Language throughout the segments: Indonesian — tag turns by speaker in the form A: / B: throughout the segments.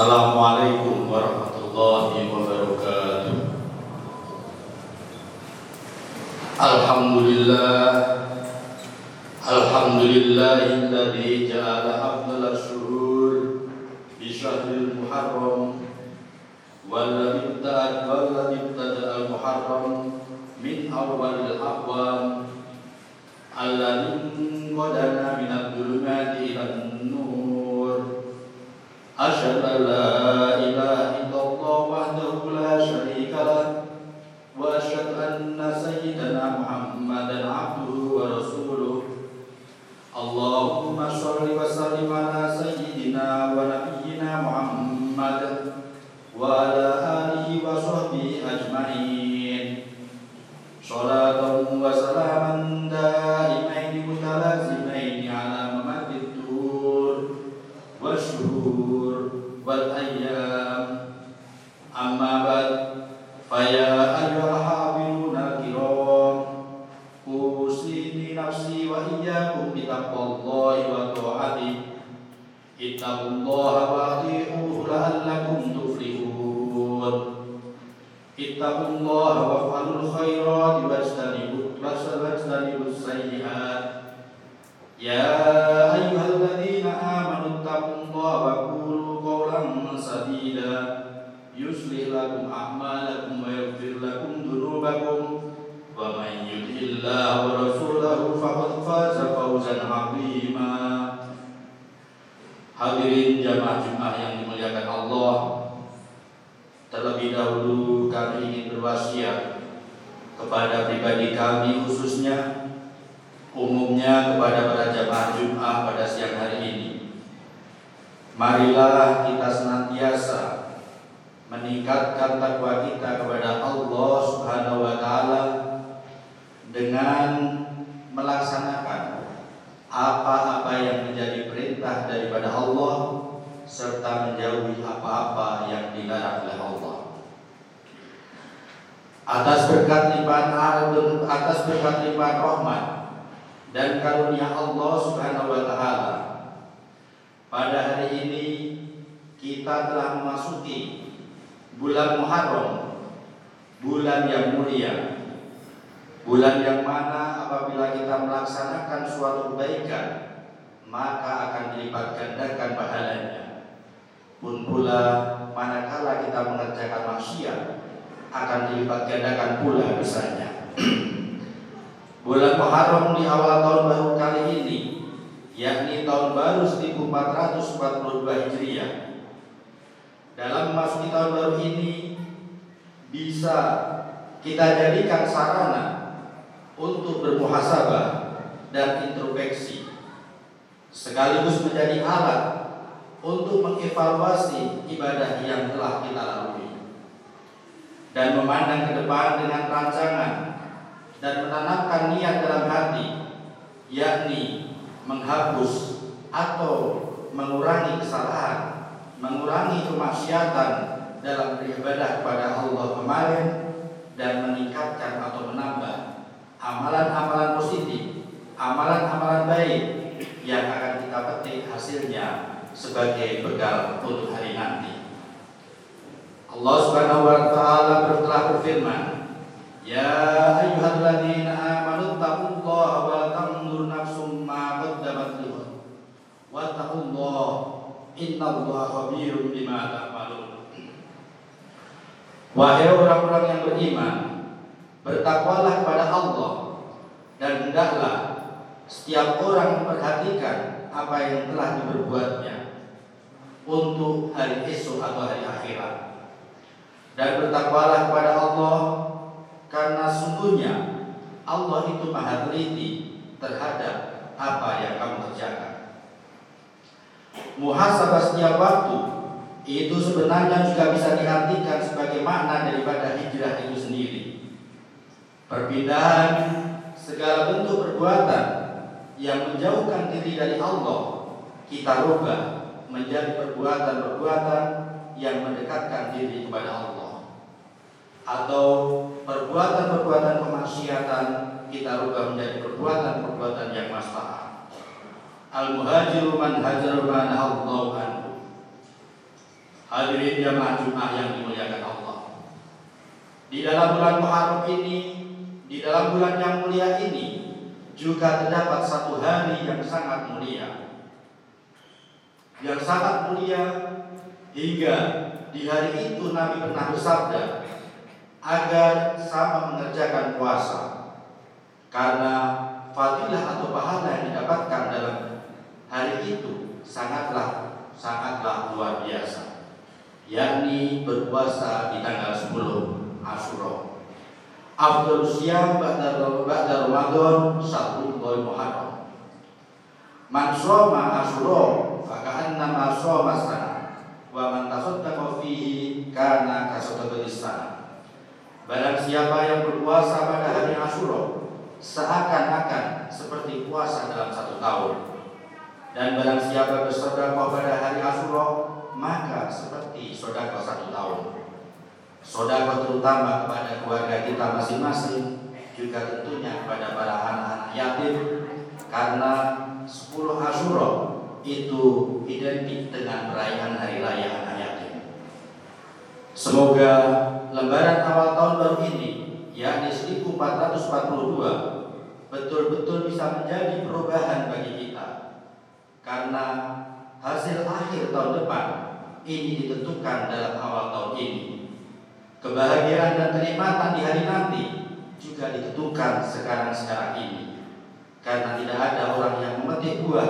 A: Assalamualaikum warahmatullahi wabarakatuh. Alhamdulillah Alhamdulillahilladzi ja'ala afdal syuhur bi muharram walladzi ibtada'a walladzi ibtada'a al-muharram min awwalil aqwam alladzi qadana min adh-dhulumati ila nur Asyhadu an la ilaha illallah wahdahu la syarika lah wa asyhadu anna sayyidana Muhammadan abduhu wa rasuluh Allahumma shalli wa sallim ala sayyidina wa wal ayyam. Amma ba'd. Faya ayyuhal hafizuna kiram. Usini nafsi wa iyyakum bi taqwallahi wa ta'ati. Ittaqullaha wa ati'uhu la'allakum tuflihun wa man yuti'illaha wa rasulahu faqad faza fawzan 'azima. Hadirin jamaah Jumat yang dimuliakan Allah. Terlebih dahulu kami ingin berwasiat kepada pribadi kami khususnya umumnya kepada para jamaah Jumat pada siang hari ini. Marilah kita senantiasa meningkatkan takwa kita kepada Allah Subhanahu wa taala dengan melaksanakan apa-apa yang menjadi perintah daripada Allah serta menjauhi apa-apa yang dilarang oleh Allah. Atas berkat limpahan atas berkat limpahan rahmat dan karunia Allah Subhanahu wa taala pada hari ini kita telah memasuki bulan Muharram, bulan yang mulia, bulan yang mana apabila kita melaksanakan suatu kebaikan, maka akan dilipat gandakan pahalanya. Pun pula manakala kita mengerjakan maksiat, akan dilipat gandakan pula dosanya. bulan Muharram di awal tahun baru kali ini, yakni tahun baru 1442 Hijriah dalam memasuki tahun baru ini bisa kita jadikan sarana untuk bermuhasabah dan introspeksi. Sekaligus menjadi alat untuk mengevaluasi ibadah yang telah kita lalui. Dan memandang ke depan dengan rancangan dan menanamkan niat dalam hati yakni menghapus atau mengurangi kesalahan mengurangi kemaksiatan dalam beribadah kepada Allah kemarin dan meningkatkan atau menambah amalan-amalan positif, amalan-amalan baik yang akan kita petik hasilnya sebagai bekal untuk hari nanti. Allah Subhanahu wa taala telah berfirman, "Ya ayyuhalladzina amanu taqullaha wa tanzur taqullaha Inna Allah khabirun bima ta'malun. Wahai orang-orang yang beriman Bertakwalah kepada Allah Dan hendaklah Setiap orang memperhatikan Apa yang telah diperbuatnya Untuk hari esok atau hari akhirat. Dan bertakwalah kepada Allah Karena sungguhnya Allah itu maha teliti Terhadap apa yang kamu kerjakan muhasabah setiap waktu itu sebenarnya juga bisa diartikan sebagai makna daripada hijrah itu sendiri. Perpindahan segala bentuk perbuatan yang menjauhkan diri dari Allah kita rubah menjadi perbuatan-perbuatan yang mendekatkan diri kepada Allah atau perbuatan-perbuatan kemaksiatan kita rubah menjadi perbuatan-perbuatan yang maslahah. Al-muhajiru man hajar ma nahallahu anhu. Hadirin jamaah Jumat yang dimuliakan Allah. Di dalam bulan Muharram ini, di dalam bulan yang mulia ini juga terdapat satu hari yang sangat mulia. Yang sangat mulia hingga di hari itu Nabi pernah bersabda agar sama mengerjakan puasa karena fadilah atau pahala yang didapatkan dalam hari itu sangatlah sangatlah luar biasa yakni berpuasa di tanggal 10 Asyura. Afdal siyam ba'da ba'da Ramadan satu bulan Muharram. Man shoma Asyura faka'anna ma shoma sana wa man tasaddaqa fihi kana kasadaqatis sana. Barang siapa yang berpuasa pada hari Asyura seakan-akan seperti puasa dalam satu tahun. Dan barang siapa bersedekah pada hari Asyura maka seperti sodako satu tahun. Sodako terutama kepada keluarga kita masing-masing, juga tentunya kepada para anak-anak yatim, karena 10 Asyura itu identik dengan perayaan hari raya anak yatim. Semoga lebaran awal tahun baru ini, yakni 1442, betul-betul bisa menjadi perubahan. Karena hasil akhir tahun depan ini ditentukan dalam awal tahun ini. Kebahagiaan dan kenikmatan di hari nanti juga ditentukan sekarang-sekarang ini. Karena tidak ada orang yang memetik buah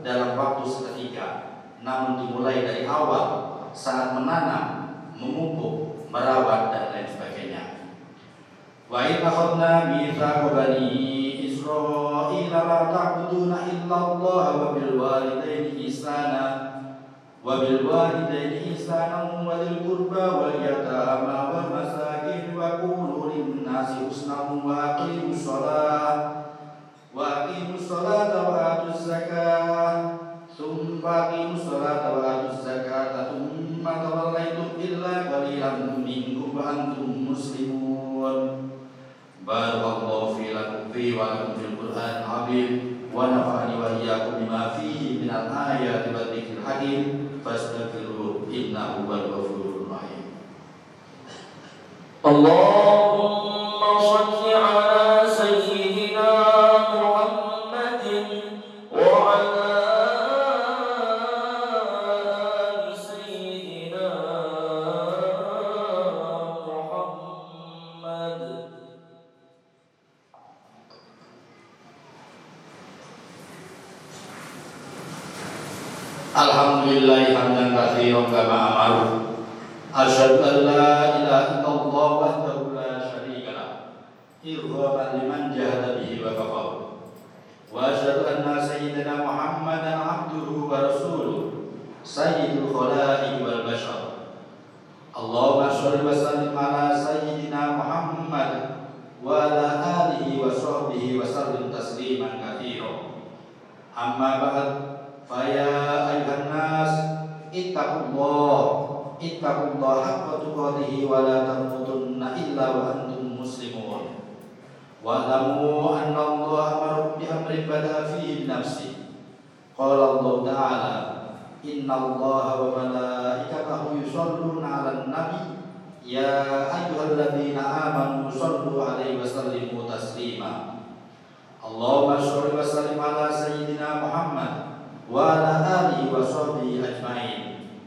A: dalam waktu seketika, namun dimulai dari awal saat menanam, memupuk, merawat dan lain sebagainya. Wa bani إسرائيل لا تعبدون إلا الله وبالوالدين إحسانا وبالوالدين إحسانا وذي القربى واليتامى والمساكين وقولوا للناس حسنا وأقيموا القرآن العظيم ونفعني وإياكم بما فيه من الآيات والذكر الحكيم fastaghfiruh innahu huwal ghafurur rahim
B: Allahumma
A: Alhamdulillah hamdan katsiran kama amaru. Asyhadu an la ilaha illallah wahdahu la syarika lah. Bihi wa kafar. Wa anna sayyidina Muhammadan abduhu wa rasuluh. Sayyidul khalaiq wal bashar. Allahumma shalli wa sallim Muhammad wa ala wa wa tasliman. Amma Faya ayuhan nas ittaqullah ittaqullah haqqa tuqatih wa la tamutunna illa wa antum muslimun. Wa lamu anna Allah amara bi amrin bada fihi nafsi. Qala Allah Ta'ala Inna Allah wa malaikatahu yusalluna 'alan nabi ya ayyuhalladzina amanu sallu 'alaihi wa sallimu taslima. Allahumma shalli wa sallim ala sayyidina Muhammad wa ala alihi wa sahbihi ajmain.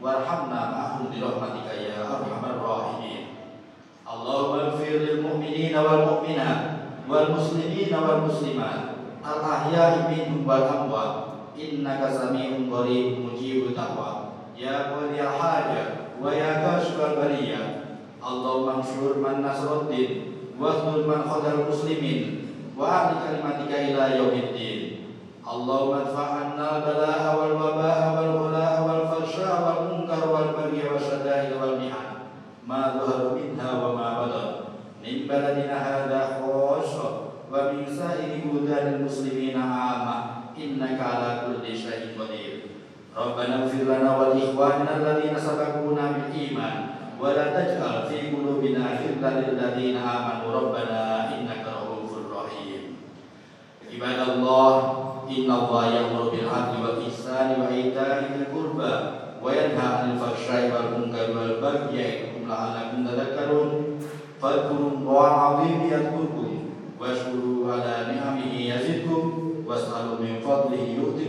A: Warhamna ma'hum bi rahmatika ya arhamar rahimin. Allahumma ighfir lil mu'minina wal mu'minat wal muslimina wal muslimat. Al ahya'i minhum wal amwat innaka sami'un qarib ya haja wa ya Allahumma anshur man nasruddin wa man khadal muslimin. Wa ahli kalimatika ila yaumiddin اللهم ادفع عنا البلاء والوباء والغلاء والفحشاء والمنكر والبغي والشدائد والمحن ما ظهر منها وما بطن من بلدنا هذا خاصة ومن سائر بلدان المسلمين عامة إنك على كل شيء قدير ربنا اغفر لنا ولإخواننا الذين سبقونا بالإيمان ولا تجعل في قلوبنا غلا للذين آمنوا ربنا إنك رؤوف رحيم عباد الله إن الله يأمر بالعدل والإحسان وإيتاء ذي القربى وينهى عن الفحشاء والمنكر والبغي يعظكم لعلكم تذكرون فاذكروا الله العظيم يذكركم واشكروا على نعمه يزدكم واسألوا من فضله يؤتكم